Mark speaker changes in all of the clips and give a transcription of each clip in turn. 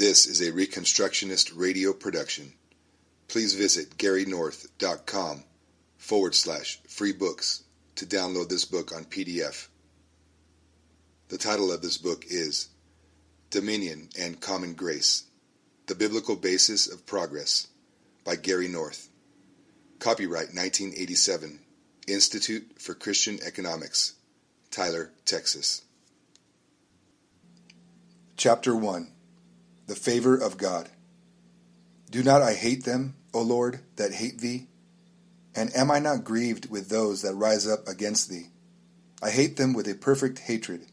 Speaker 1: This is a Reconstructionist radio production. Please visit garynorth.com forward slash free books to download this book on PDF. The title of this book is Dominion and Common Grace The Biblical Basis of Progress by Gary North. Copyright 1987, Institute for Christian Economics, Tyler, Texas. Chapter 1 The Favor of God. Do not I hate them, O Lord, that hate thee? And am I not grieved with those that rise up against thee? I hate them with a perfect hatred.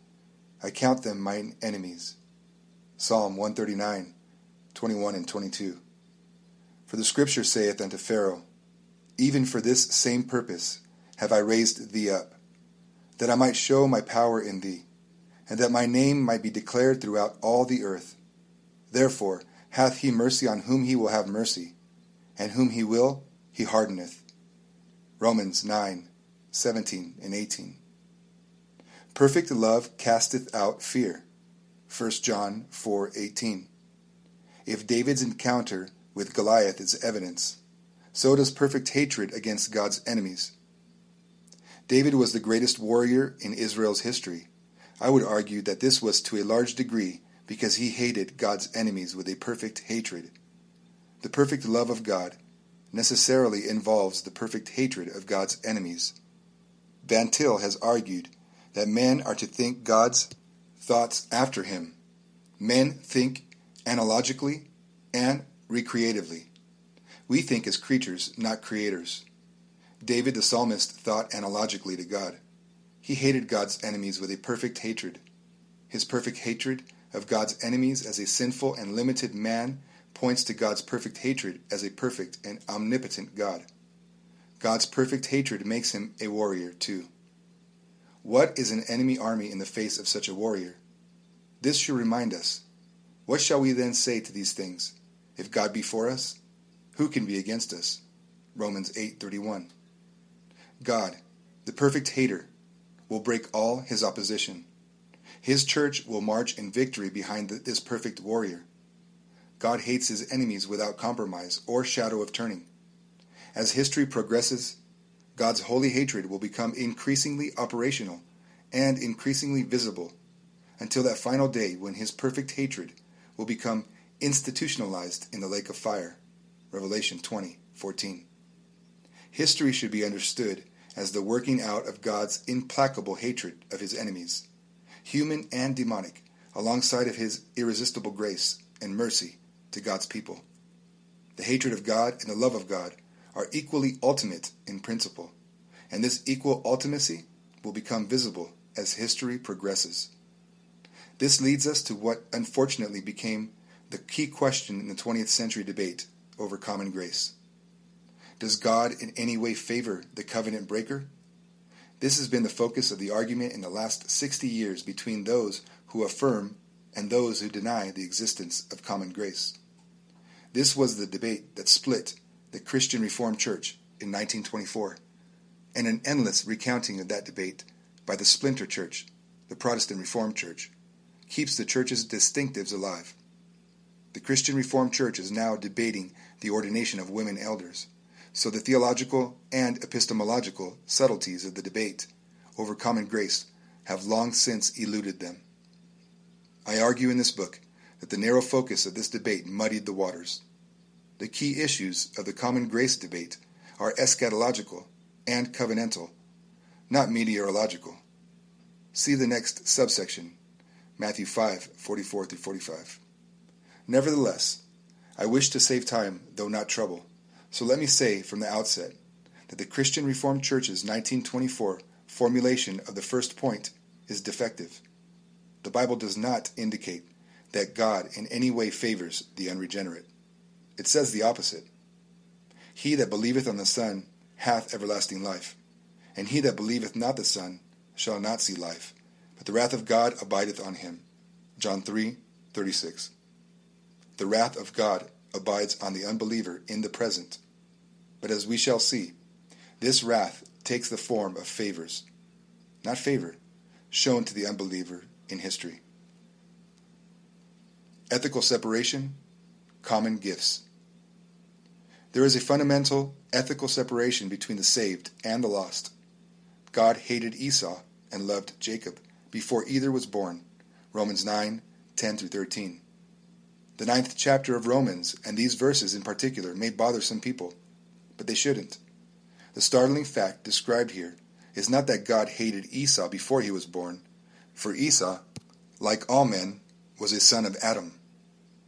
Speaker 1: I count them mine enemies. Psalm 139, 21 and 22. For the scripture saith unto Pharaoh, Even for this same purpose have I raised thee up, that I might show my power in thee, and that my name might be declared throughout all the earth. Therefore hath he mercy on whom he will have mercy, and whom he will he hardeneth. Romans 9, 17 and 18. Perfect love casteth out fear. 1 John 4:18. If David's encounter with Goliath is evidence, so does perfect hatred against God's enemies. David was the greatest warrior in Israel's history. I would argue that this was to a large degree because he hated God's enemies with a perfect hatred. The perfect love of God necessarily involves the perfect hatred of God's enemies. Van Til has argued that men are to think God's thoughts after him. Men think analogically and recreatively. We think as creatures, not creators. David the psalmist thought analogically to God. He hated God's enemies with a perfect hatred. His perfect hatred of God's enemies as a sinful and limited man points to God's perfect hatred as a perfect and omnipotent God. God's perfect hatred makes him a warrior, too. What is an enemy army in the face of such a warrior? This should remind us. What shall we then say to these things? If God be for us, who can be against us? Romans 8:31. God, the perfect hater, will break all his opposition. His church will march in victory behind this perfect warrior. God hates his enemies without compromise or shadow of turning. As history progresses, God's holy hatred will become increasingly operational and increasingly visible until that final day when his perfect hatred will become institutionalized in the lake of fire. Revelation 20:14. History should be understood as the working out of God's implacable hatred of his enemies, human and demonic, alongside of his irresistible grace and mercy to God's people. The hatred of God and the love of God are equally ultimate in principle, and this equal ultimacy will become visible as history progresses. This leads us to what unfortunately became the key question in the 20th century debate over common grace. Does God in any way favor the covenant breaker? This has been the focus of the argument in the last 60 years between those who affirm and those who deny the existence of common grace. This was the debate that split the Christian Reformed Church in 1924, and an endless recounting of that debate by the splinter church, the Protestant Reformed Church, keeps the church's distinctives alive. The Christian Reformed Church is now debating the ordination of women elders, so the theological and epistemological subtleties of the debate over common grace have long since eluded them. I argue in this book that the narrow focus of this debate muddied the waters. The key issues of the common grace debate are eschatological and covenantal, not meteorological. See the next subsection, Matthew 5 44 through 45. Nevertheless, I wish to save time, though not trouble. So let me say from the outset that the Christian Reformed Church's 1924 formulation of the first point is defective. The Bible does not indicate that God in any way favors the unregenerate. It says the opposite. He that believeth on the Son hath everlasting life, and he that believeth not the Son shall not see life, but the wrath of God abideth on him. John 3:36. The wrath of God abides on the unbeliever in the present. But as we shall see, this wrath takes the form of favors, not favor, shown to the unbeliever in history. ethical separation, common gifts. There is a fundamental ethical separation between the saved and the lost. God hated Esau and loved Jacob before either was born. Romans 9, 10 through 13. The ninth chapter of Romans, and these verses in particular, may bother some people, but they shouldn't. The startling fact described here is not that God hated Esau before he was born, for Esau, like all men, was a son of Adam.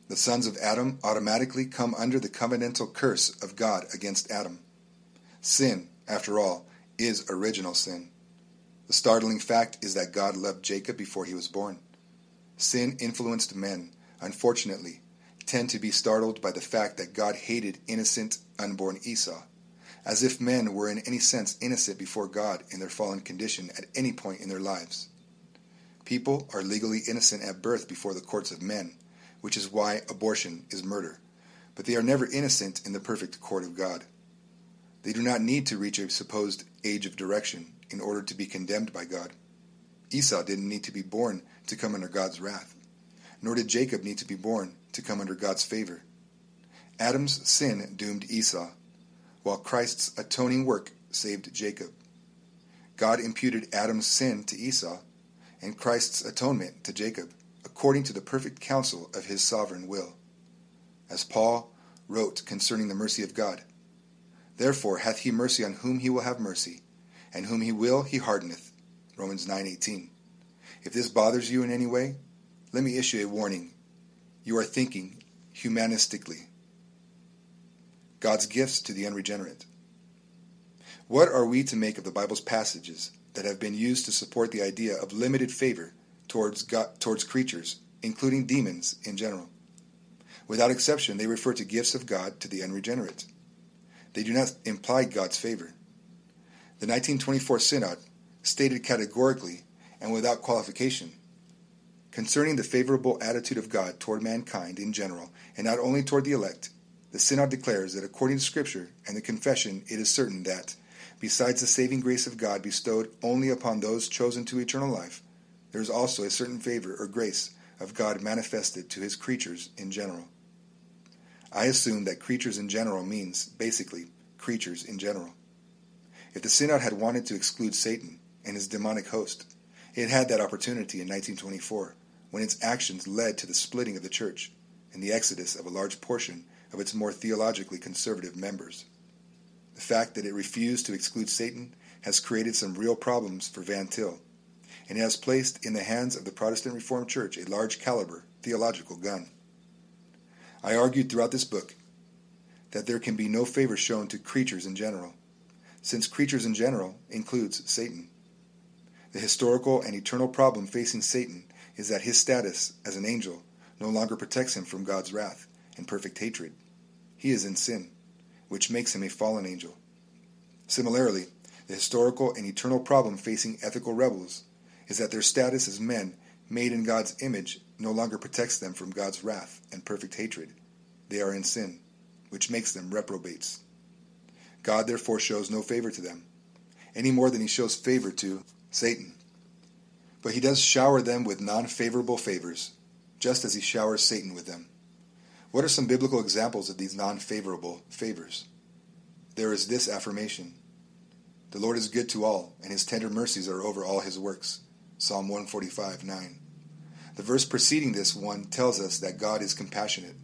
Speaker 1: The sons of Adam automatically come under the covenantal curse of God against Adam. Sin, after all, is original sin. The startling fact is that God loved Jacob before he was born. Sin influenced men, unfortunately, tend to be startled by the fact that God hated innocent, unborn Esau, as if men were in any sense innocent before God in their fallen condition at any point in their lives. People are legally innocent at birth before the courts of men, which is why abortion is murder, but they are never innocent in the perfect court of God. They do not need to reach a supposed age of direction in order to be condemned by God. Esau didn't need to be born to come under God's wrath, nor did Jacob need to be born to come under God's favor. Adam's sin doomed Esau, while Christ's atoning work saved Jacob. God imputed Adam's sin to Esau and Christ's atonement to Jacob, according to the perfect counsel of his sovereign will. As Paul wrote concerning the mercy of God, Therefore hath he mercy on whom he will have mercy, and whom he will he hardeneth. Romans 9:18. If this bothers you in any way, let me issue a warning. You are thinking humanistically. God's gifts to the unregenerate. What are we to make of the Bible's passages that have been used to support the idea of limited favor towards God, towards creatures, including demons in general? Without exception, they refer to gifts of God to the unregenerate. They do not imply God's favor. The 1924 Synod stated categorically and without qualification concerning the favorable attitude of God toward mankind in general, and not only toward the elect. The Synod declares that according to Scripture and the Confession, it is certain that, besides the saving grace of God bestowed only upon those chosen to eternal life, there is also a certain favor or grace of God manifested to his creatures in general. I assume that creatures in general means, basically, creatures in general. If the Synod had wanted to exclude Satan and his demonic host, it had that opportunity in 1924 when its actions led to the splitting of the church and the exodus of a large portion of its more theologically conservative members. The fact that it refused to exclude Satan has created some real problems for Van Til, and it has placed in the hands of the Protestant Reformed Church a large caliber theological gun. I argued throughout this book that there can be no favor shown to creatures in general, since creatures in general includes Satan. The historical and eternal problem facing Satan is that his status as an angel no longer protects him from God's wrath and perfect hatred. He is in sin, which makes him a fallen angel. Similarly, the historical and eternal problem facing ethical rebels is that their status as men made in God's image no longer protects them from God's wrath and perfect hatred. They are in sin, which makes them reprobates. God therefore shows no favor to them, any more than he shows favor to Satan. But he does shower them with non favorable favors, just as he showers Satan with them. What are some biblical examples of these non favorable favors? There is this affirmation The Lord is good to all, and his tender mercies are over all his works. Psalm 145 9. The verse preceding this one tells us that God is compassionate,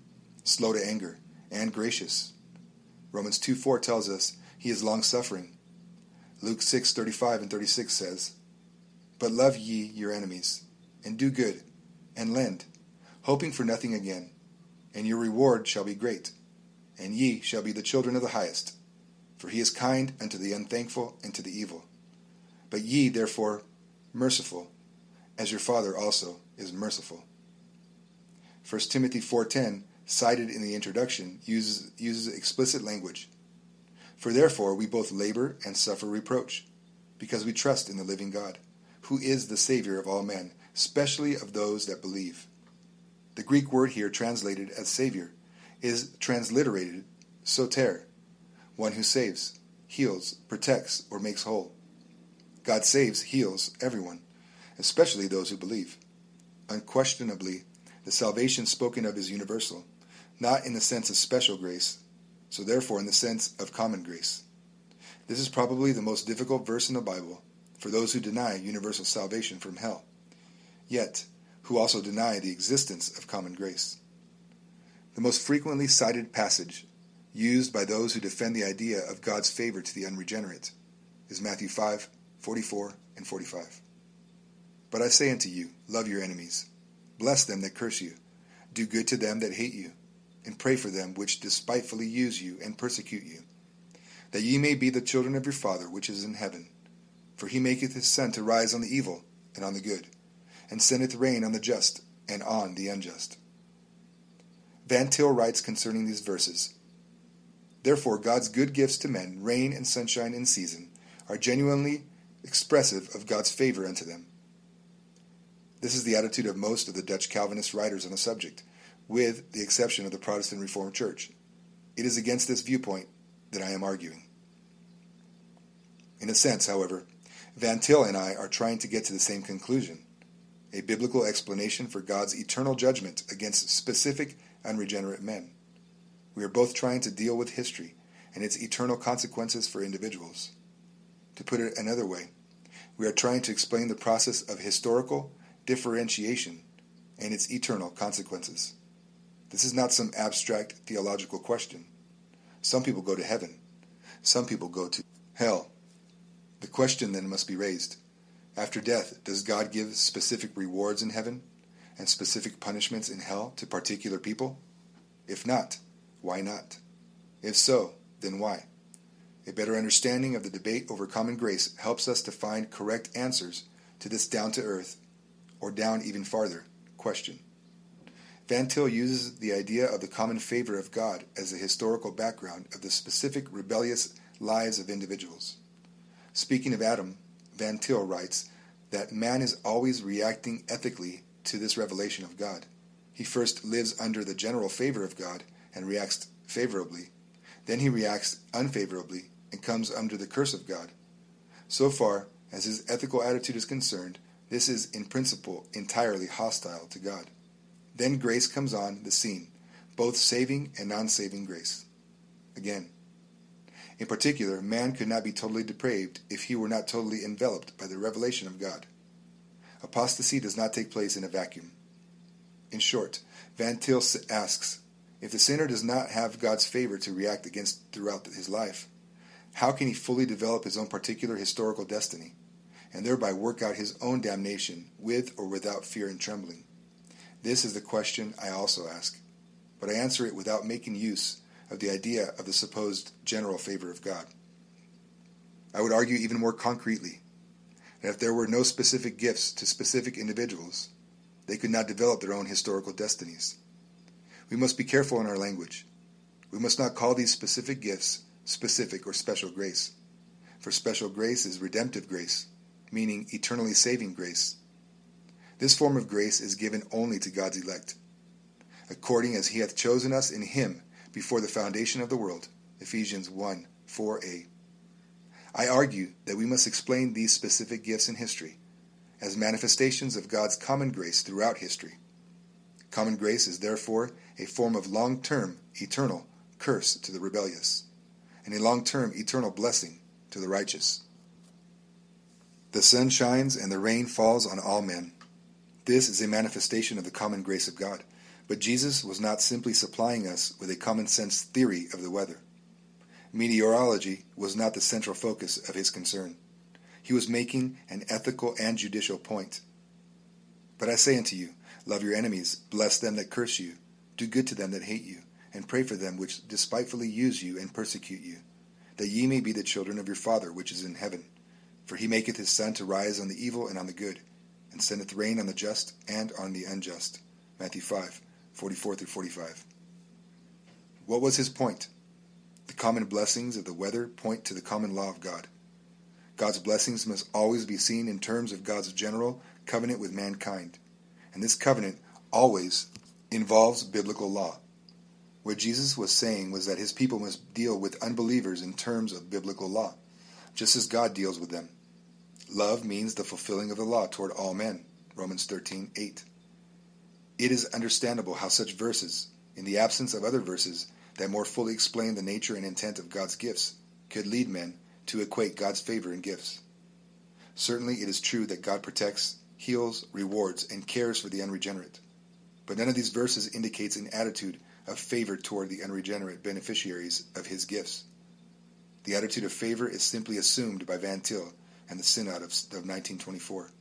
Speaker 1: slow to anger, and gracious. Romans 2 4 tells us he is long suffering. Luke 6 35 and 36 says, But love ye your enemies, and do good, and lend, hoping for nothing again, and your reward shall be great, and ye shall be the children of the highest. For he is kind unto the unthankful and to the evil. But ye, therefore, merciful, as your Father also is merciful. 1 Timothy 4:10, cited in the introduction, uses, uses explicit language. For therefore we both labor and suffer reproach, because we trust in the living God, who is the Savior of all men, especially of those that believe. The Greek word here translated as Savior is transliterated soter, one who saves, heals, protects, or makes whole. God saves, heals everyone, especially those who believe. Unquestionably, The salvation spoken of is universal, not in the sense of special grace, so therefore in the sense of common grace. This is probably the most difficult verse in the Bible for those who deny universal salvation from hell, yet who also deny the existence of common grace. The most frequently cited passage used by those who defend the idea of God's favor to the unregenerate is Matthew 5 44 and 45. But I say unto you, love your enemies, bless them that curse you, do good to them that hate you, and pray for them which despitefully use you and persecute you, that ye may be the children of your Father which is in heaven. For he maketh his sun to rise on the evil and on the good, and sendeth rain on the just and on the unjust. Van Til writes concerning these verses Therefore, God's good gifts to men, rain and sunshine in season, are genuinely expressive of God's favor unto them. This is the attitude of most of the Dutch Calvinist writers on the subject, with the exception of the Protestant Reformed Church. It is against this viewpoint that I am arguing. In a sense, however, Van Til and I are trying to get to the same conclusion a biblical explanation for God's eternal judgment against specific unregenerate men. We are both trying to deal with history and its eternal consequences for individuals. To put it another way, we are trying to explain the process of historical differentiation and its eternal consequences. This is not some abstract theological question. Some people go to heaven, some people go to hell. The question then must be raised after death, does God give specific rewards in heaven and specific punishments in hell to particular people? If not, why not? If so, then why? A better understanding of the debate over common grace helps us to find correct answers to this down to earth, or down even farther, question. Van Til uses the idea of the common favor of God as a historical background of the specific rebellious lives of individuals. Speaking of Adam, Van Til writes that man is always reacting ethically to this revelation of God. He first lives under the general favor of God and reacts favorably. Then he reacts unfavorably and comes under the curse of God. So far as his ethical attitude is concerned, this is in principle entirely hostile to God. Then grace comes on the scene, both saving and non saving grace. Again, in particular, man could not be totally depraved if he were not totally enveloped by the revelation of God. Apostasy does not take place in a vacuum. In short, Van Til asks if the sinner does not have God's favor to react against throughout his life, how can he fully develop his own particular historical destiny, and thereby work out his own damnation with or without fear and trembling? This is the question I also ask, but I answer it without making use of the idea of the supposed general favor of God. I would argue even more concretely that if there were no specific gifts to specific individuals, they could not develop their own historical destinies. We must be careful in our language. We must not call these specific gifts specific or special grace, for special grace is redemptive grace, meaning eternally saving grace. This form of grace is given only to God's elect, according as he hath chosen us in him before the foundation of the world. Ephesians 1 4a. I argue that we must explain these specific gifts in history as manifestations of God's common grace throughout history. Common grace is therefore a form of long term, eternal curse to the rebellious, and a long term, eternal blessing to the righteous. The sun shines and the rain falls on all men. This is a manifestation of the common grace of God. But Jesus was not simply supplying us with a common sense theory of the weather. Meteorology was not the central focus of his concern. He was making an ethical and judicial point. But I say unto you, love your enemies, bless them that curse you, do good to them that hate you, and pray for them which despitefully use you and persecute you, that ye may be the children of your Father which is in heaven. For he maketh his sun to rise on the evil and on the good, and sendeth rain on the just and on the unjust. Matthew 5, 44 through 45. What was his point? The common blessings of the weather point to the common law of God. God's blessings must always be seen in terms of God's general covenant with mankind, and this covenant always involves biblical law. What Jesus was saying was that his people must deal with unbelievers in terms of biblical law, just as God deals with them. Love means the fulfilling of the law toward all men. Romans 13:8. It is understandable how such verses, in the absence of other verses that more fully explain the nature and intent of God's gifts, could lead men to equate God's favor and gifts. Certainly, it is true that God protects, heals, rewards, and cares for the unregenerate. But none of these verses indicates an attitude of favor toward the unregenerate beneficiaries of his gifts. The attitude of favor is simply assumed by Van Til and the Synod of, of 1924.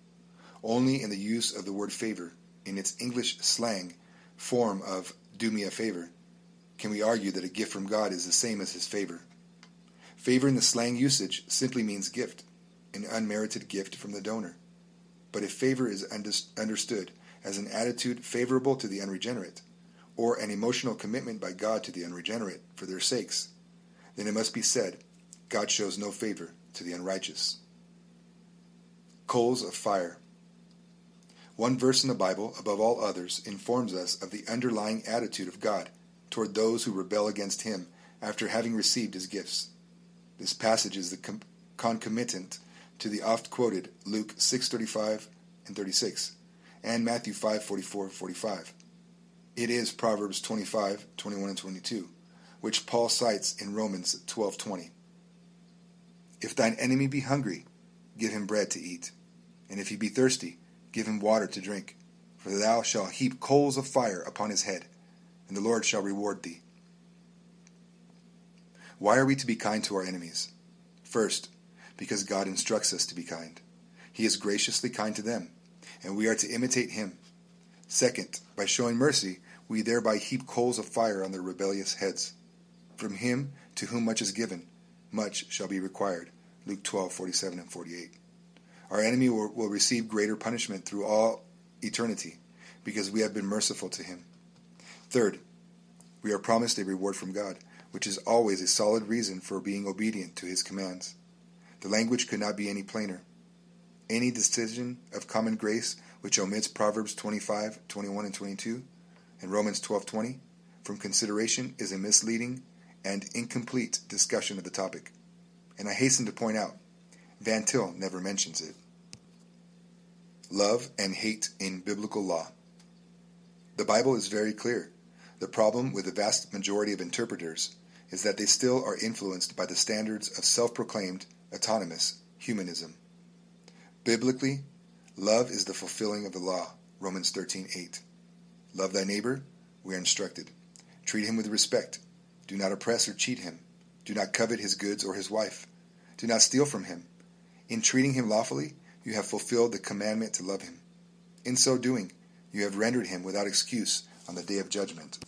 Speaker 1: Only in the use of the word favor, in its English slang form of do me a favor, can we argue that a gift from God is the same as his favor. Favor in the slang usage simply means gift, an unmerited gift from the donor. But if favor is understood as an attitude favorable to the unregenerate, or an emotional commitment by God to the unregenerate for their sakes, then it must be said, God shows no favor to the unrighteous. Coals of fire. One verse in the Bible, above all others, informs us of the underlying attitude of God toward those who rebel against Him after having received His gifts. This passage is the concomitant to the oft quoted Luke 6:35 and 36 and Matthew 5:44 45. It is Proverbs 25, 21 and 22, which Paul cites in Romans 12:20. If thine enemy be hungry, give him bread to eat, and if he be thirsty, give him water to drink, for thou shalt heap coals of fire upon his head, and the Lord shall reward thee. Why are we to be kind to our enemies? First, because God instructs us to be kind. He is graciously kind to them, and we are to imitate him. Second, by showing mercy, we thereby heap coals of fire on their rebellious heads. From him to whom much is given, much shall be required. Luke 12, 47 and 48. Our enemy will, will receive greater punishment through all eternity because we have been merciful to him. Third, we are promised a reward from God, which is always a solid reason for being obedient to his commands. The language could not be any plainer. Any decision of common grace which omits Proverbs 25, 21, and 22 and Romans 12:20 from consideration is a misleading and incomplete discussion of the topic. And I hasten to point out, Van Til never mentions it. Love and hate in biblical law. The Bible is very clear. The problem with the vast majority of interpreters is that they still are influenced by the standards of self proclaimed autonomous humanism. Biblically, love is the fulfilling of the law, Romans 13:8. Love thy neighbor, we are instructed. Treat him with respect. Do not oppress or cheat him. Do not covet his goods or his wife. Do not steal from him. In treating him lawfully, you have fulfilled the commandment to love him. In so doing, you have rendered him without excuse on the day of judgment.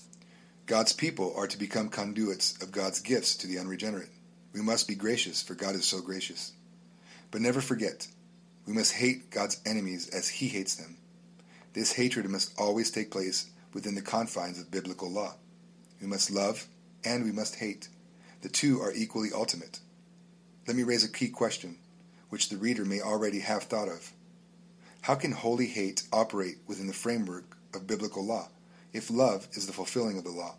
Speaker 1: God's people are to become conduits of God's gifts to the unregenerate. We must be gracious, for God is so gracious. But never forget, we must hate God's enemies as he hates them. This hatred must always take place within the confines of biblical law. We must love and we must hate. The two are equally ultimate. Let me raise a key question, which the reader may already have thought of. How can holy hate operate within the framework of biblical law if love is the fulfilling of the law?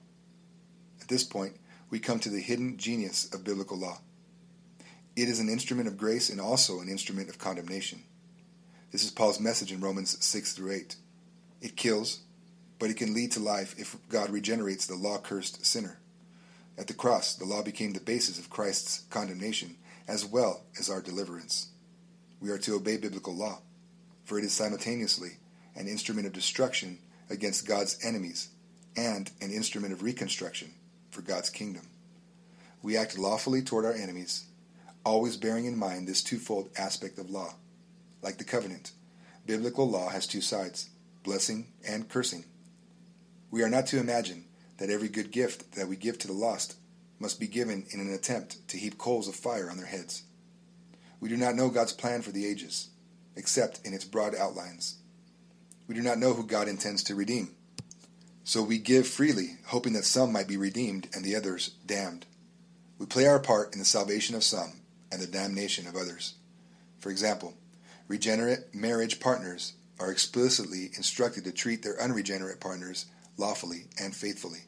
Speaker 1: At this point, we come to the hidden genius of biblical law. It is an instrument of grace and also an instrument of condemnation. This is Paul's message in Romans 6 through 8. It kills, but it can lead to life if God regenerates the law cursed sinner. At the cross, the law became the basis of Christ's condemnation as well as our deliverance. We are to obey biblical law, for it is simultaneously an instrument of destruction against God's enemies and an instrument of reconstruction for God's kingdom. We act lawfully toward our enemies, always bearing in mind this twofold aspect of law. Like the covenant, biblical law has two sides blessing, and cursing. We are not to imagine that every good gift that we give to the lost must be given in an attempt to heap coals of fire on their heads. We do not know God's plan for the ages, except in its broad outlines. We do not know who God intends to redeem. So we give freely, hoping that some might be redeemed and the others damned. We play our part in the salvation of some and the damnation of others. For example, regenerate marriage partners are explicitly instructed to treat their unregenerate partners lawfully and faithfully.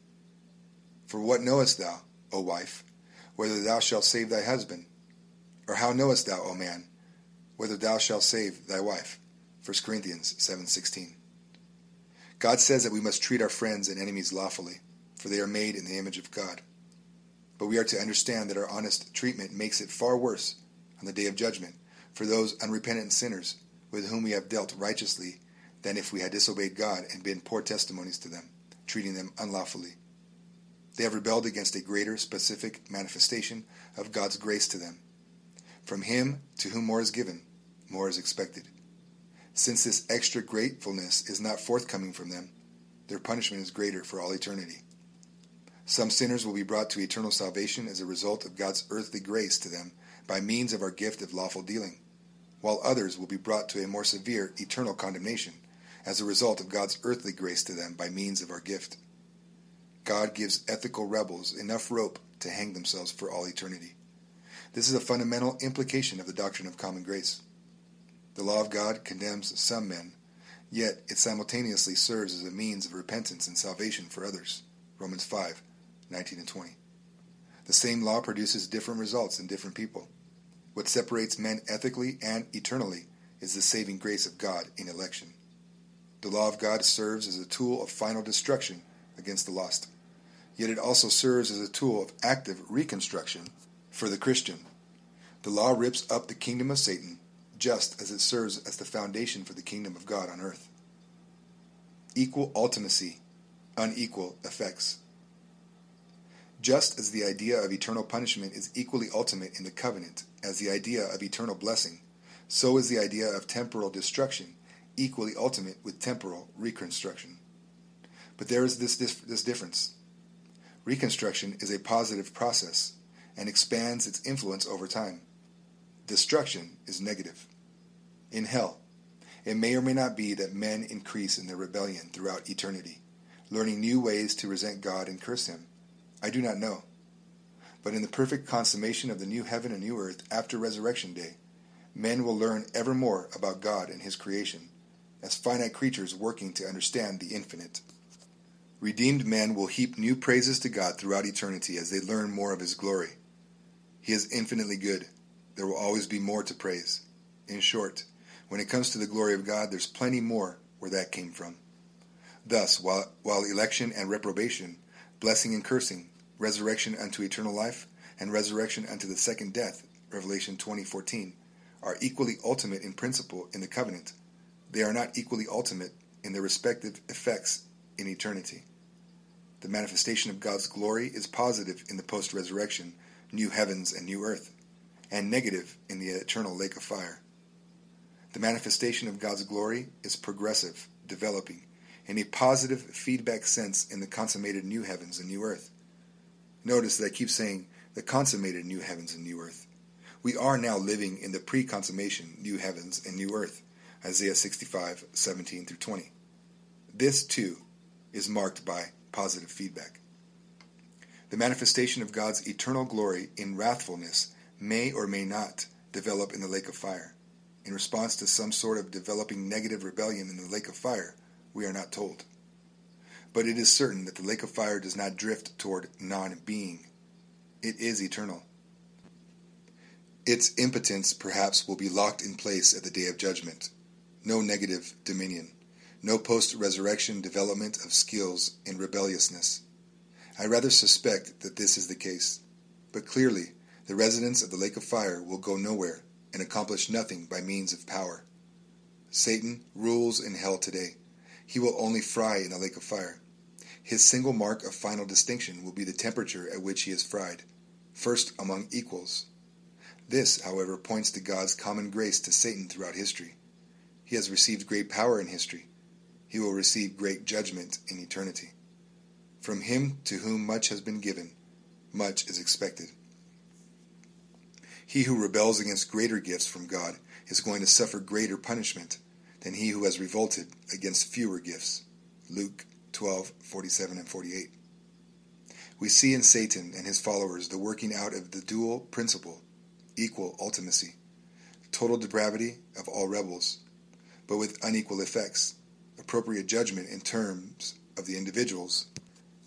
Speaker 1: For what knowest thou, O wife, whether thou shalt save thy husband? Or how knowest thou, O man, whether thou shalt save thy wife? 1 Corinthians 7:16. God says that we must treat our friends and enemies lawfully, for they are made in the image of God. But we are to understand that our honest treatment makes it far worse on the day of judgment for those unrepentant sinners with whom we have dealt righteously than if we had disobeyed God and been poor testimonies to them, treating them unlawfully. They have rebelled against a greater specific manifestation of God's grace to them. From him to whom more is given, more is expected. Since this extra gratefulness is not forthcoming from them, their punishment is greater for all eternity. Some sinners will be brought to eternal salvation as a result of God's earthly grace to them by means of our gift of lawful dealing, while others will be brought to a more severe eternal condemnation as a result of God's earthly grace to them by means of our gift. God gives ethical rebels enough rope to hang themselves for all eternity. This is a fundamental implication of the doctrine of common grace. The law of God condemns some men, yet it simultaneously serves as a means of repentance and salvation for others. Romans 5 19 and 20. The same law produces different results in different people. What separates men ethically and eternally is the saving grace of God in election. The law of God serves as a tool of final destruction against the lost, yet it also serves as a tool of active reconstruction for the Christian. The law rips up the kingdom of Satan just as it serves as the foundation for the kingdom of God on earth. Equal ultimacy, unequal effects. Just as the idea of eternal punishment is equally ultimate in the covenant as the idea of eternal blessing, so is the idea of temporal destruction equally ultimate with temporal reconstruction. But there is this, this, this difference. Reconstruction is a positive process and expands its influence over time. Destruction is negative. In hell, it may or may not be that men increase in their rebellion throughout eternity, learning new ways to resent God and curse Him. I do not know. But in the perfect consummation of the new heaven and new earth after resurrection day, men will learn ever more about God and His creation, as finite creatures working to understand the infinite. Redeemed men will heap new praises to God throughout eternity as they learn more of His glory. He is infinitely good. There will always be more to praise. In short, when it comes to the glory of God, there's plenty more where that came from. Thus, while, while election and reprobation, blessing and cursing, resurrection unto eternal life, and resurrection unto the second death, Revelation 20:14, are equally ultimate in principle in the covenant. They are not equally ultimate in their respective effects in eternity. The manifestation of God's glory is positive in the post-resurrection new heavens and new earth, and negative in the eternal lake of fire. The manifestation of God's glory is progressive, developing, in a positive feedback sense in the consummated new heavens and new earth. Notice that I keep saying the consummated new heavens and new earth. We are now living in the pre consummation new heavens and new earth. Isaiah 65, 17 through 20. This, too, is marked by positive feedback. The manifestation of God's eternal glory in wrathfulness may or may not develop in the lake of fire. In response to some sort of developing negative rebellion in the lake of fire, we are not told. But it is certain that the lake of fire does not drift toward non being. It is eternal. Its impotence perhaps will be locked in place at the day of judgment. No negative dominion. No post resurrection development of skills in rebelliousness. I rather suspect that this is the case. But clearly, the residents of the lake of fire will go nowhere and accomplish nothing by means of power. Satan rules in hell today. He will only fry in the lake of fire. His single mark of final distinction will be the temperature at which he is fried, first among equals. This, however, points to God's common grace to Satan throughout history. He has received great power in history. He will receive great judgment in eternity. From him to whom much has been given, much is expected. He who rebels against greater gifts from God is going to suffer greater punishment than he who has revolted against fewer gifts. Luke 12:47 and 48. We see in Satan and his followers the working out of the dual principle, equal ultimacy, total depravity of all rebels, but with unequal effects, appropriate judgment in terms of the individual's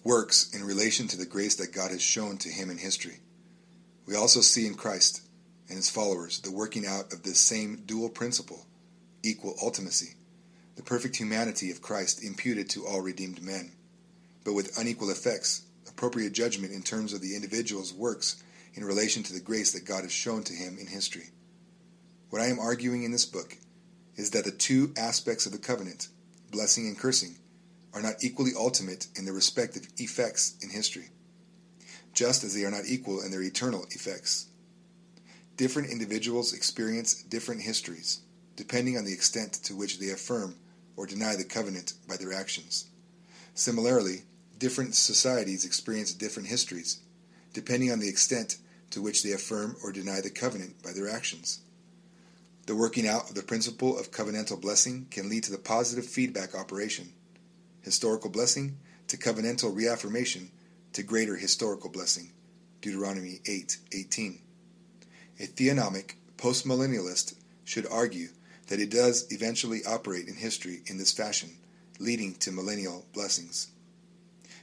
Speaker 1: works in relation to the grace that God has shown to him in history. We also see in Christ and his followers the working out of this same dual principle, equal ultimacy, the perfect humanity of Christ imputed to all redeemed men, but with unequal effects, appropriate judgment in terms of the individual's works in relation to the grace that God has shown to him in history. What I am arguing in this book is that the two aspects of the covenant, blessing and cursing, are not equally ultimate in their respective effects in history, just as they are not equal in their eternal effects. Different individuals experience different histories, depending on the extent to which they affirm or deny the covenant by their actions. Similarly, different societies experience different histories, depending on the extent to which they affirm or deny the covenant by their actions. The working out of the principle of covenantal blessing can lead to the positive feedback operation, historical blessing to covenantal reaffirmation to greater historical blessing. Deuteronomy 8:18. 8, a theonomic postmillennialist should argue that it does eventually operate in history in this fashion, leading to millennial blessings.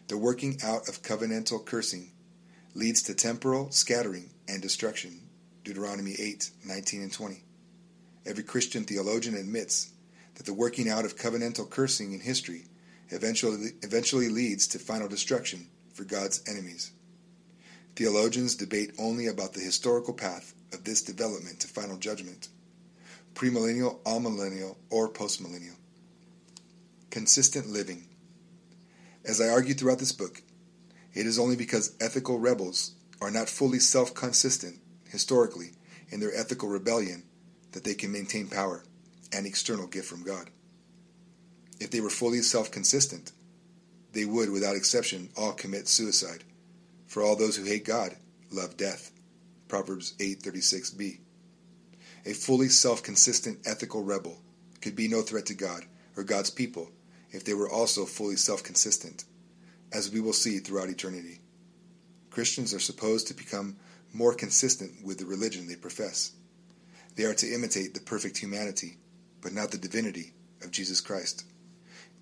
Speaker 1: The working out of covenantal cursing leads to temporal scattering and destruction. Deuteronomy 8:19 and 20. Every Christian theologian admits that the working out of covenantal cursing in history eventually, eventually leads to final destruction for God's enemies. Theologians debate only about the historical path of this development to final judgment premillennial, amillennial, or postmillennial. Consistent living. As I argue throughout this book, it is only because ethical rebels are not fully self consistent historically in their ethical rebellion that they can maintain power and external gift from God. If they were fully self consistent, they would, without exception, all commit suicide. For all those who hate God love death. Proverbs 8:36b. A fully self-consistent ethical rebel could be no threat to God or God's people if they were also fully self-consistent, as we will see throughout eternity. Christians are supposed to become more consistent with the religion they profess. They are to imitate the perfect humanity, but not the divinity of Jesus Christ.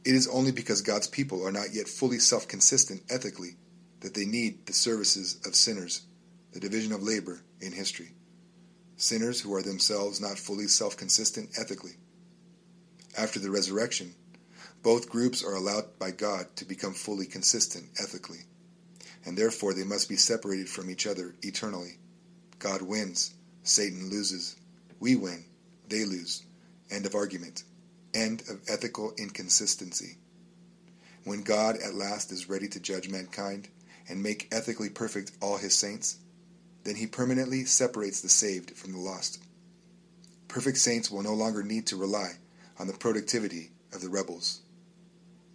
Speaker 1: It is only because God's people are not yet fully self consistent ethically that they need the services of sinners, the division of labor in history sinners who are themselves not fully self consistent ethically. After the resurrection, both groups are allowed by God to become fully consistent ethically, and therefore they must be separated from each other eternally. God wins, Satan loses. We win, they lose. End of argument. End of ethical inconsistency. When God at last is ready to judge mankind and make ethically perfect all his saints, then he permanently separates the saved from the lost. Perfect saints will no longer need to rely on the productivity of the rebels.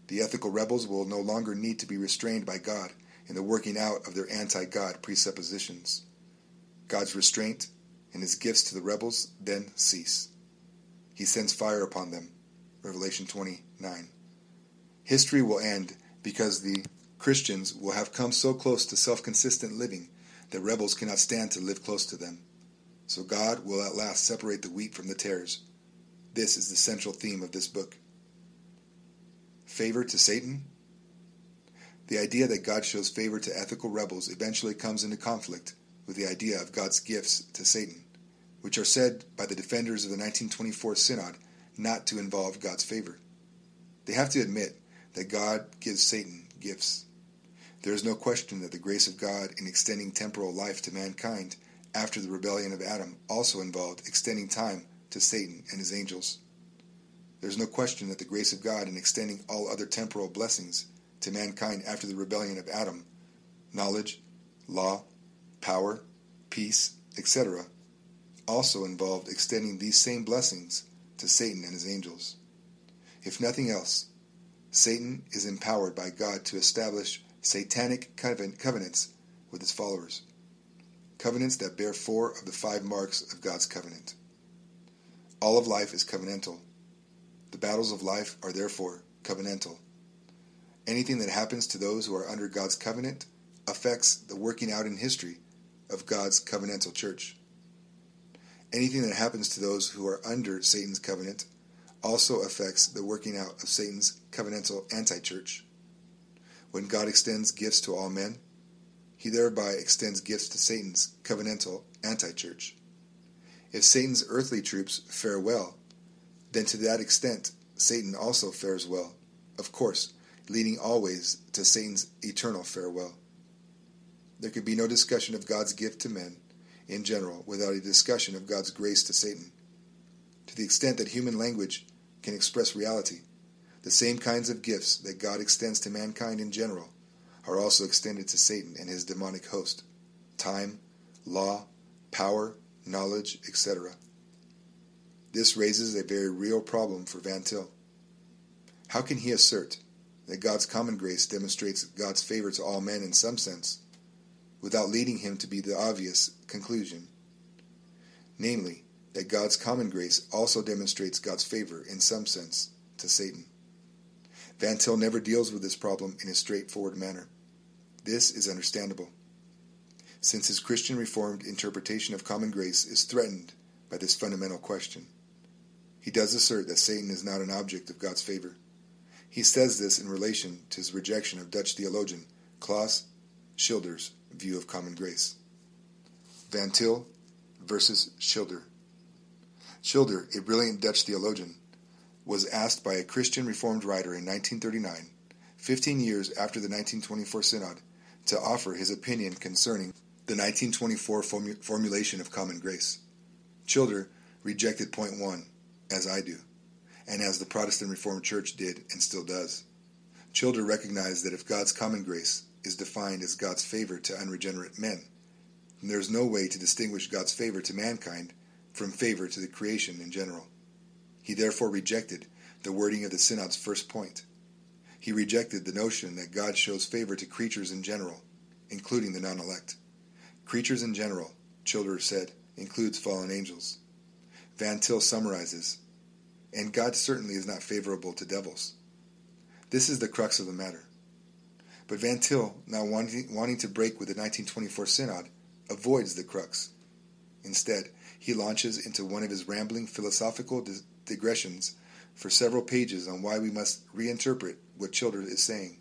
Speaker 1: The ethical rebels will no longer need to be restrained by God in the working out of their anti God presuppositions. God's restraint and his gifts to the rebels then cease. He sends fire upon them. Revelation 29. History will end because the Christians will have come so close to self consistent living that rebels cannot stand to live close to them. So God will at last separate the wheat from the tares. This is the central theme of this book. Favor to Satan? The idea that God shows favor to ethical rebels eventually comes into conflict with the idea of God's gifts to Satan, which are said by the defenders of the 1924 Synod not to involve God's favor. They have to admit that God gives Satan gifts. There is no question that the grace of God in extending temporal life to mankind after the rebellion of Adam also involved extending time to Satan and his angels. There is no question that the grace of God in extending all other temporal blessings to mankind after the rebellion of Adam, knowledge, law, power, peace, etc., also involved extending these same blessings to Satan and his angels. If nothing else, Satan is empowered by God to establish satanic covenants with his followers. Covenants that bear four of the five marks of God's covenant. All of life is covenantal. The battles of life are therefore covenantal. Anything that happens to those who are under God's covenant affects the working out in history of God's covenantal church. Anything that happens to those who are under Satan's covenant also affects the working out of Satan's covenantal anti church. When God extends gifts to all men, he thereby extends gifts to Satan's covenantal anti church. If Satan's earthly troops fare well, then to that extent Satan also fares well, of course, leading always to Satan's eternal farewell. There could be no discussion of God's gift to men in general without a discussion of God's grace to Satan. To the extent that human language can express reality, the same kinds of gifts that God extends to mankind in general are also extended to Satan and his demonic host time, law, power, knowledge, etc. This raises a very real problem for Van Til. How can he assert that God's common grace demonstrates God's favor to all men in some sense, without leading him to be the obvious conclusion? Namely, that God's common grace also demonstrates God's favor in some sense to Satan. Van Til never deals with this problem in a straightforward manner. This is understandable, since his Christian Reformed interpretation of common grace is threatened by this fundamental question. He does assert that Satan is not an object of God's favor. He says this in relation to his rejection of Dutch theologian Klaas Schilder's view of common grace. Van Til versus Schilder. Schilder, a brilliant Dutch theologian, was asked by a Christian Reformed writer in 1939, 15 years after the 1924 Synod, to offer his opinion concerning the 1924 formu- formulation of common grace. Schilder rejected point one, as I do, and as the Protestant Reformed Church did and still does. Schilder recognized that if God's common grace is defined as God's favor to unregenerate men, And there is no way to distinguish God's favor to mankind from favor to the creation in general. He therefore rejected the wording of the Synod's first point. He rejected the notion that God shows favor to creatures in general, including the non elect. Creatures in general, Schilder said, includes fallen angels. Van Til summarizes, and God certainly is not favorable to devils. This is the crux of the matter. But Van Til, now wanting, wanting to break with the 1924 Synod, avoids the crux. Instead, he launches into one of his rambling philosophical digressions for several pages on why we must reinterpret what Schilder is saying,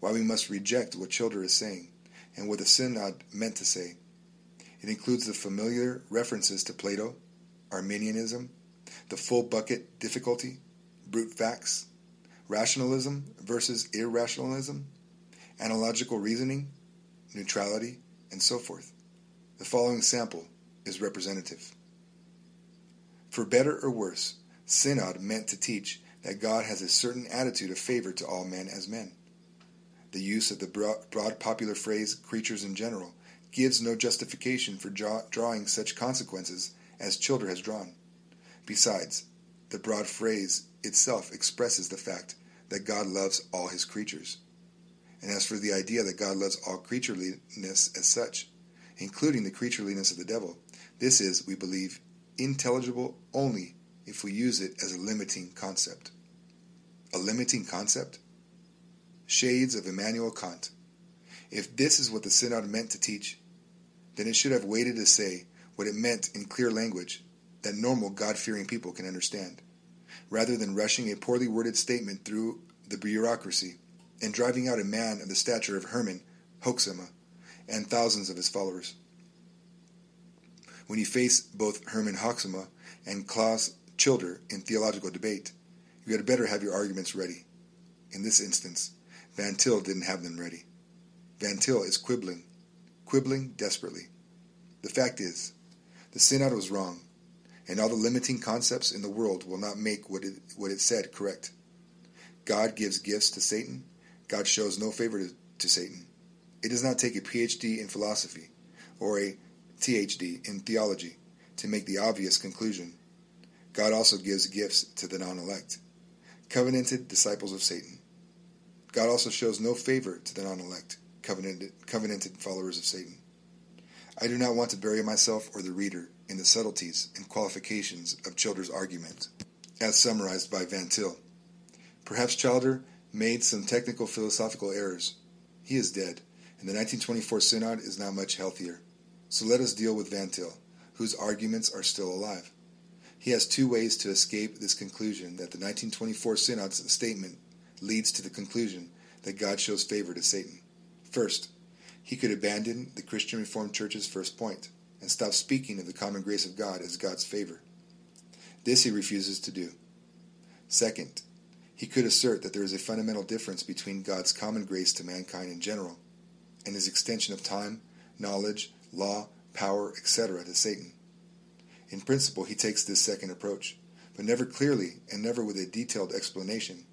Speaker 1: why we must reject what Schilder is saying, and what the Synod meant to say. It includes the familiar references to Plato, Arminianism, the full bucket difficulty, brute facts, rationalism versus irrationalism, analogical reasoning, neutrality, and so forth. The following sample is representative. For better or worse, Synod meant to teach that God has a certain attitude of favor to all men as men. The use of the broad popular phrase creatures in general gives no justification for draw, drawing such consequences as Schilder has drawn. Besides, the broad phrase itself expresses the fact that God loves all his creatures. And as for the idea that God loves all creatureliness as such, including the creatureliness of the devil, this is, we believe, intelligible only if we use it as a limiting concept. A limiting concept? Shades of Immanuel Kant. If this is what the Synod meant to teach, then it should have waited to say what it meant in clear language that normal God fearing people can understand, rather than rushing a poorly worded statement through the bureaucracy and driving out a man of the stature of Herman Hoeksema and thousands of his followers. When you face both Herman Hoeksema and Klaas Schilder in theological debate, you had better have your arguments ready. In this instance, Van Til didn't have them ready. Van Til is quibbling, quibbling desperately. The fact is, the synod was wrong, and all the limiting concepts in the world will not make what it, what it said correct. God gives gifts to Satan. God shows no favor to, to Satan. It does not take a PhD in philosophy or a THD in theology to make the obvious conclusion. God also gives gifts to the non elect, covenanted disciples of Satan. God also shows no favor to the non elect, covenanted, covenanted followers of Satan. I do not want to bury myself or the reader in the subtleties and qualifications of Schilder's argument, as summarized by Van Til. Perhaps Schilder made some technical philosophical errors. He is dead, and the 1924 Synod is now much healthier. So let us deal with Van Til, whose arguments are still alive. He has two ways to escape this conclusion that the 1924 Synod's statement leads to the conclusion that God shows favor to Satan. First, he could abandon the Christian Reformed Church's first point and stop speaking of the common grace of God as God's favor. This he refuses to do. Second, he could assert that there is a fundamental difference between God's common grace to mankind in general and his extension of time, knowledge, law, power, etc. to Satan. In principle, he takes this second approach, but never clearly and never with a detailed explanation.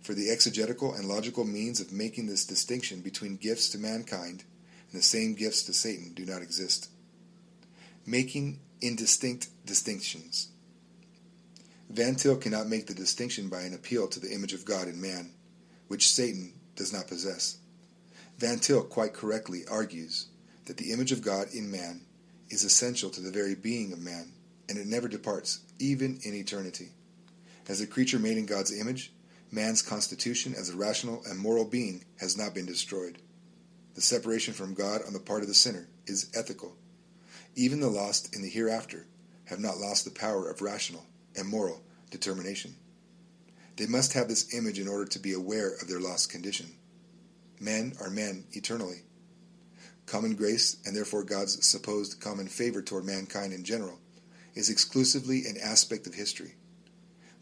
Speaker 1: For the exegetical and logical means of making this distinction between gifts to mankind and the same gifts to Satan do not exist. Making indistinct distinctions. Van Til cannot make the distinction by an appeal to the image of God in man, which Satan does not possess. Van Til quite correctly argues that the image of God in man is essential to the very being of man, and it never departs, even in eternity. As a creature made in God's image, man's constitution as a rational and moral being has not been destroyed. The separation from God on the part of the sinner is ethical. Even the lost in the hereafter have not lost the power of rational and moral determination. They must have this image in order to be aware of their lost condition. Men are men eternally. Common grace, and therefore God's supposed common favor toward mankind in general, is exclusively an aspect of history.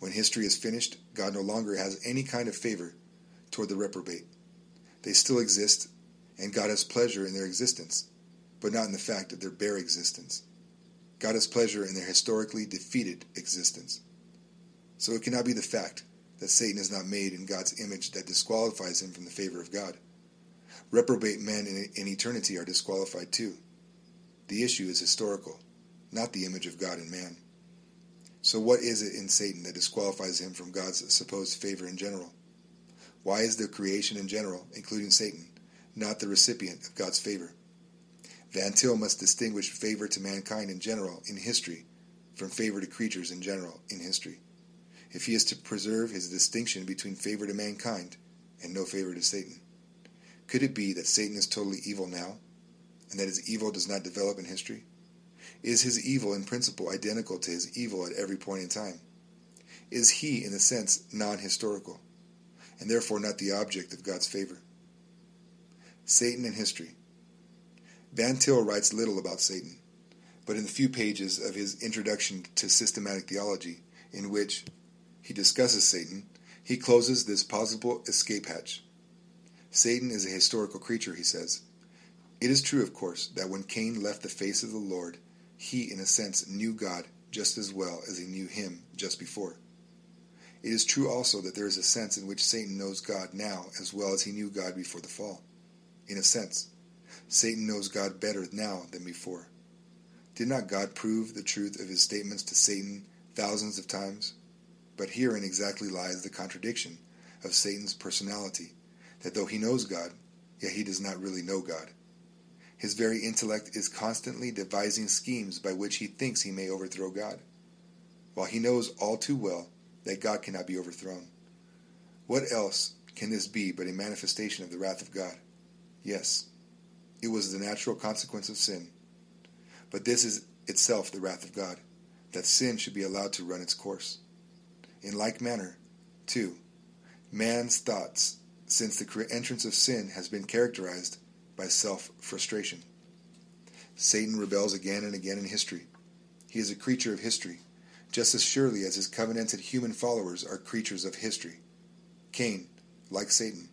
Speaker 1: When history is finished, God no longer has any kind of favor toward the reprobate. They still exist, and God has pleasure in their existence, but not in the fact of their bare existence. God has pleasure in their historically defeated existence. So it cannot be the fact that Satan is not made in God's image that disqualifies him from the favor of God. Reprobate men in, in eternity are disqualified too. The issue is historical, not the image of God in man. So, what is it in Satan that disqualifies him from God's supposed favor in general? Why is the creation in general, including Satan, not the recipient of God's favor? Van Til must distinguish favor to mankind in general in history from favor to creatures in general in history, if he is to preserve his distinction between favor to mankind and no favor to Satan. Could it be that Satan is totally evil now, and that his evil does not develop in history? Is his evil in principle identical to his evil at every point in time? Is he, in a sense, non historical, and therefore not the object of God's favor? Satan and history. Van Til writes little about Satan, but in the few pages of his Introduction to Systematic Theology, in which he discusses Satan, he closes this possible escape hatch. Satan is a historical creature, he says. It is true, of course, that when Cain left the face of the Lord, he, in a sense, knew God just as well as he knew him just before. It is true also that there is a sense in which Satan knows God now as well as he knew God before the fall. In a sense, Satan knows God better now than before. Did not God prove the truth of his statements to Satan thousands of times? But herein exactly lies the contradiction of Satan's personality that though he knows God, yet he does not really know God. His very intellect is constantly devising schemes by which he thinks he may overthrow God, while he knows all too well that God cannot be overthrown. What else can this be but a manifestation of the wrath of God? Yes, it was the natural consequence of sin. But this is itself the wrath of God, that sin should be allowed to run its course. In like manner, too, man's thoughts since the entrance of sin has been characterized by self frustration. Satan rebels again and again in history. He is a creature of history, just as surely as his covenanted human followers are creatures of history. Cain, like Satan,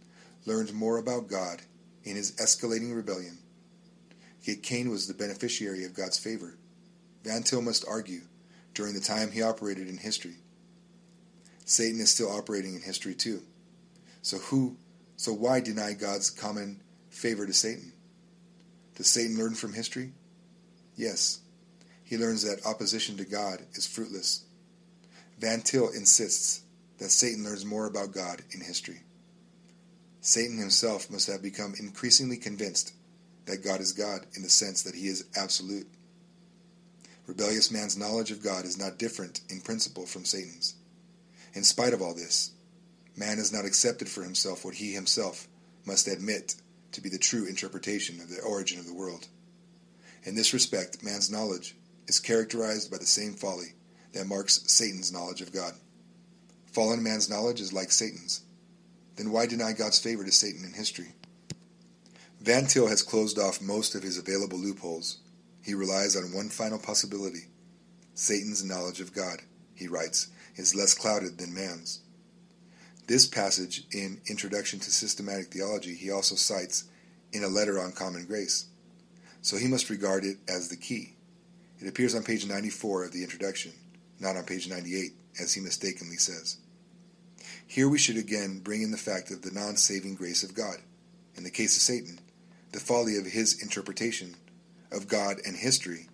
Speaker 1: learned more about God in his escalating rebellion. Yet Cain was the beneficiary of God's favor. Van Til must argue during the time he operated in history. Satan is still operating in history too. So who so why deny God's common favor to Satan? Does Satan learn from history? Yes. He learns that opposition to God is fruitless. Van Til insists that Satan learns more about God in history. Satan himself must have become increasingly convinced that God is God in the sense that he is absolute. Rebellious man's knowledge of God is not different in principle from Satan's. In spite of all this, Man has not accepted for himself what he himself must admit to be the true interpretation of the origin of the world. In this respect, man's knowledge is characterized by the same folly that marks Satan's knowledge of God. Fallen man's knowledge is like Satan's. Then why deny God's favor to Satan in history? Van Til has closed off most of his available loopholes. He relies on one final possibility Satan's knowledge of God, he writes, is less clouded than man's. This passage in Introduction to Systematic Theology he also cites in a letter on common grace, so he must regard it as the key. It appears on page 94 of the introduction, not on page 98, as he mistakenly says. Here we should again bring in the fact of the non saving grace of God. In the case of Satan, the folly of his interpretation of God and history,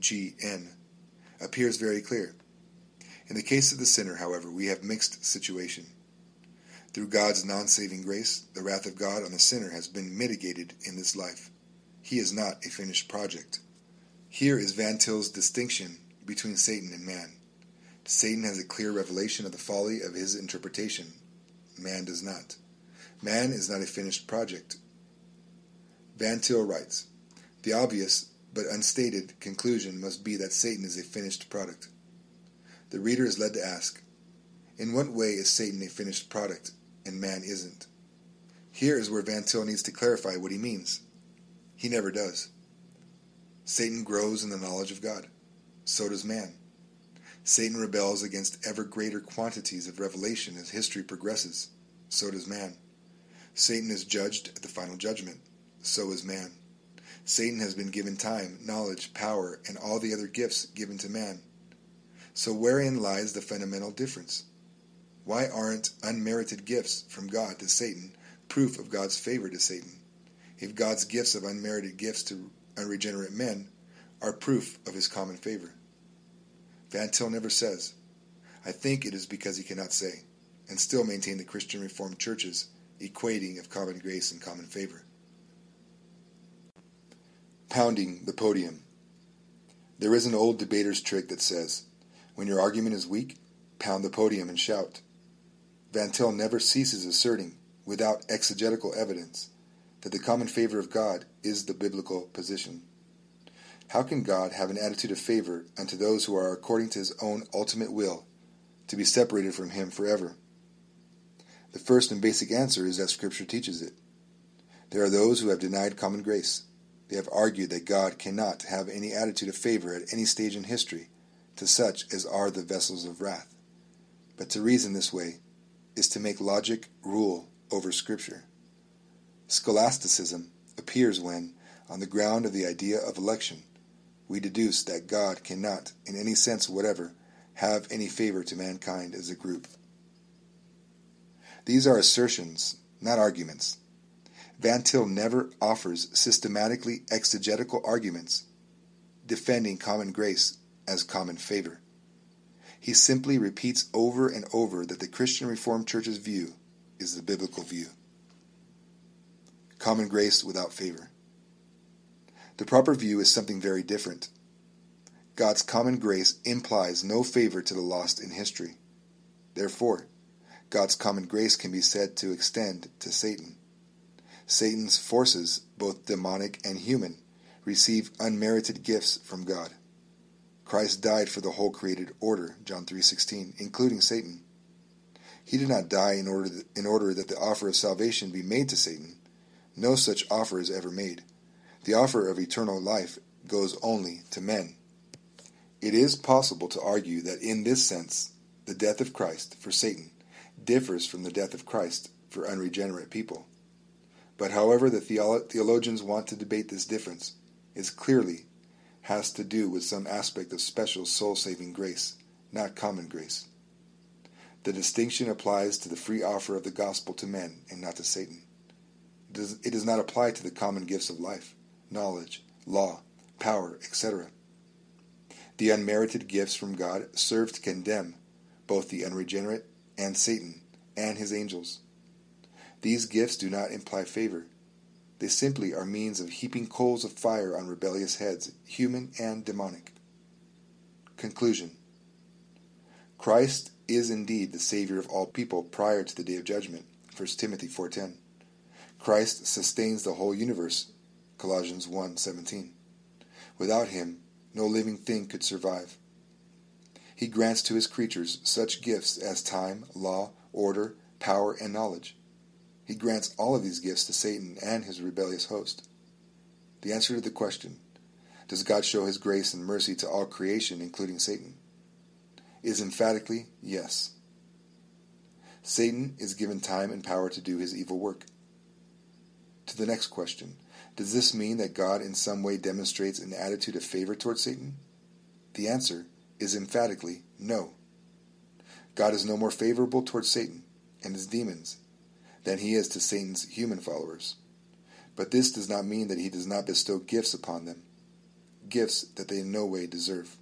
Speaker 1: GN, appears very clear. In the case of the sinner, however, we have mixed situation. Through God's non saving grace, the wrath of God on the sinner has been mitigated in this life. He is not a finished project. Here is Van Til's distinction between Satan and man. Satan has a clear revelation of the folly of his interpretation. Man does not. Man is not a finished project. Van Til writes The obvious but unstated conclusion must be that Satan is a finished product. The reader is led to ask In what way is Satan a finished product and man isn't? Here is where Van Til needs to clarify what he means. He never does. Satan grows in the knowledge of God. So does man. Satan rebels against ever greater quantities of revelation as history progresses. So does man. Satan is judged at the final judgment. So is man. Satan has been given time, knowledge, power, and all the other gifts given to man. So wherein lies the fundamental difference? Why aren't unmerited gifts from God to Satan proof of God's favor to Satan? If God's gifts of unmerited gifts to unregenerate men are proof of his common favor. Van Til never says. I think it is because he cannot say, and still maintain the Christian Reformed churches equating of common grace and common favor. Pounding the podium. There is an old debater's trick that says, when your argument is weak, pound the podium and shout. Van Til never ceases asserting, without exegetical evidence, that the common favor of God is the biblical position. How can God have an attitude of favor unto those who are according to his own ultimate will, to be separated from him forever? The first and basic answer is that Scripture teaches it. There are those who have denied common grace. They have argued that God cannot have any attitude of favor at any stage in history to such as are the vessels of wrath. But to reason this way is to make logic rule over Scripture. Scholasticism appears when, on the ground of the idea of election, we deduce that God cannot, in any sense whatever, have any favor to mankind as a group. These are assertions, not arguments. Van Til never offers systematically exegetical arguments defending common grace as common favor. He simply repeats over and over that the Christian Reformed Church's view is the biblical view. Common grace without favor. The proper view is something very different. God's common grace implies no favor to the lost in history. Therefore, God's common grace can be said to extend to Satan. Satan's forces, both demonic and human, receive unmerited gifts from God. Christ died for the whole created order, John 3:16, including Satan. He did not die in order that, in order that the offer of salvation be made to Satan. No such offer is ever made. The offer of eternal life goes only to men. It is possible to argue that in this sense, the death of Christ for Satan differs from the death of Christ for unregenerate people. But however the theologians want to debate this difference, it clearly has to do with some aspect of special soul saving grace, not common grace. The distinction applies to the free offer of the gospel to men and not to Satan. It does not apply to the common gifts of life, knowledge, law, power, etc. The unmerited gifts from God serve to condemn both the unregenerate and Satan and his angels. These gifts do not imply favor. They simply are means of heaping coals of fire on rebellious heads, human and demonic. Conclusion Christ is indeed the Savior of all people prior to the day of judgment. 1 Timothy 4.10 Christ sustains the whole universe. Colossians 1.17 Without him, no living thing could survive. He grants to his creatures such gifts as time, law, order, power, and knowledge. He grants all of these gifts to Satan and his rebellious host. The answer to the question Does God show his grace and mercy to all creation, including Satan? is emphatically yes. Satan is given time and power to do his evil work. To the next question Does this mean that God in some way demonstrates an attitude of favor toward Satan? The answer is emphatically no. God is no more favorable toward Satan and his demons than he is to Satan's human followers. But this does not mean that he does not bestow gifts upon them, gifts that they in no way deserve.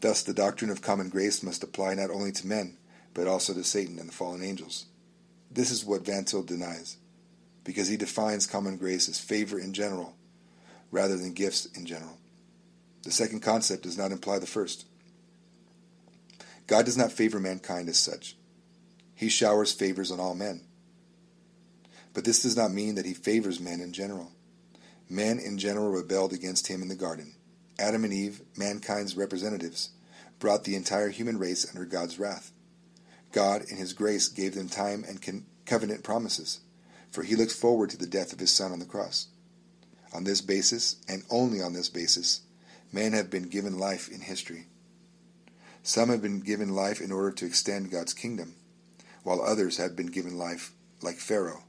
Speaker 1: Thus, the doctrine of common grace must apply not only to men, but also to Satan and the fallen angels. This is what Van Til denies, because he defines common grace as favor in general, rather than gifts in general. The second concept does not imply the first. God does not favor mankind as such. He showers favors on all men. But this does not mean that he favors men in general. Men in general rebelled against him in the garden. Adam and Eve, mankind's representatives, brought the entire human race under God's wrath. God, in his grace, gave them time and covenant promises, for he looked forward to the death of his Son on the cross. On this basis, and only on this basis, men have been given life in history. Some have been given life in order to extend God's kingdom, while others have been given life, like Pharaoh,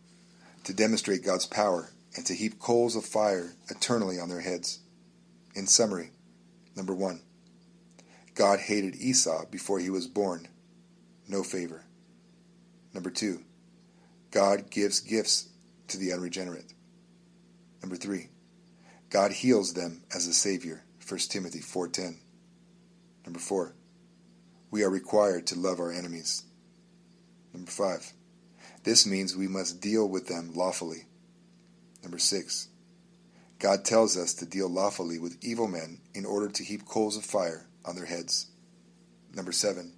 Speaker 1: to demonstrate God's power and to heap coals of fire eternally on their heads. In summary, number one, God hated Esau before he was born. No favor. Number two, God gives gifts to the unregenerate. Number three, God heals them as a Savior. 1 Timothy 4.10. Number four, we are required to love our enemies. Number five, this means we must deal with them lawfully. Number six, God tells us to deal lawfully with evil men in order to heap coals of fire on their heads. Number seven,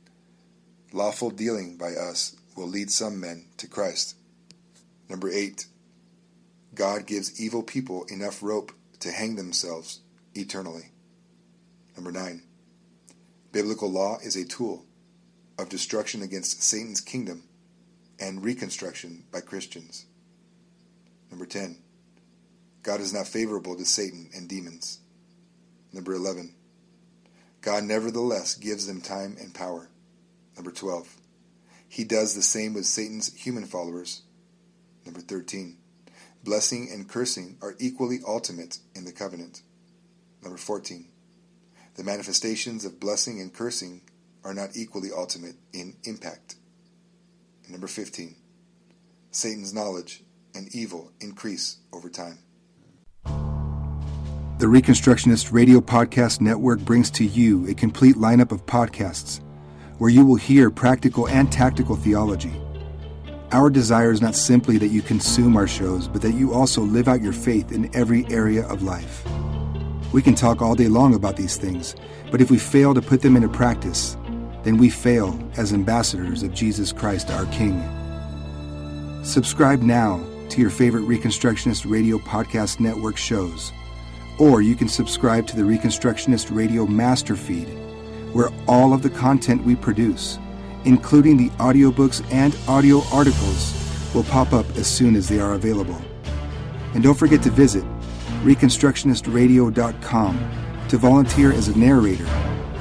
Speaker 1: lawful dealing by us will lead some men to Christ. Number eight, God gives evil people enough rope to hang themselves eternally. Number nine, biblical law is a tool of destruction against Satan's kingdom and reconstruction by Christians. Number 10. God is not favorable to Satan and demons. Number 11. God nevertheless gives them time and power. Number 12. He does the same with Satan's human followers. Number 13. Blessing and cursing are equally ultimate in the covenant. Number 14. The manifestations of blessing and cursing are not equally ultimate in impact. Number 15. Satan's knowledge and evil increase over time. The Reconstructionist Radio Podcast Network brings to you a complete lineup of podcasts where you will hear practical and tactical theology. Our desire is not simply that you consume our shows, but that you also live out your faith in every area of life. We can talk all day long about these things, but if we fail to put them into practice, then we fail as ambassadors of Jesus Christ our King. Subscribe now to your favorite Reconstructionist Radio Podcast Network shows, or you can subscribe to the Reconstructionist Radio Master Feed, where all of the content we produce, including the audiobooks and audio articles, will pop up as soon as they are available. And don't forget to visit ReconstructionistRadio.com to volunteer as a narrator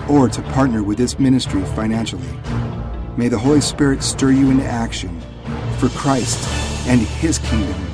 Speaker 1: or to partner with this ministry financially. May the Holy Spirit stir you into action for Christ and His kingdom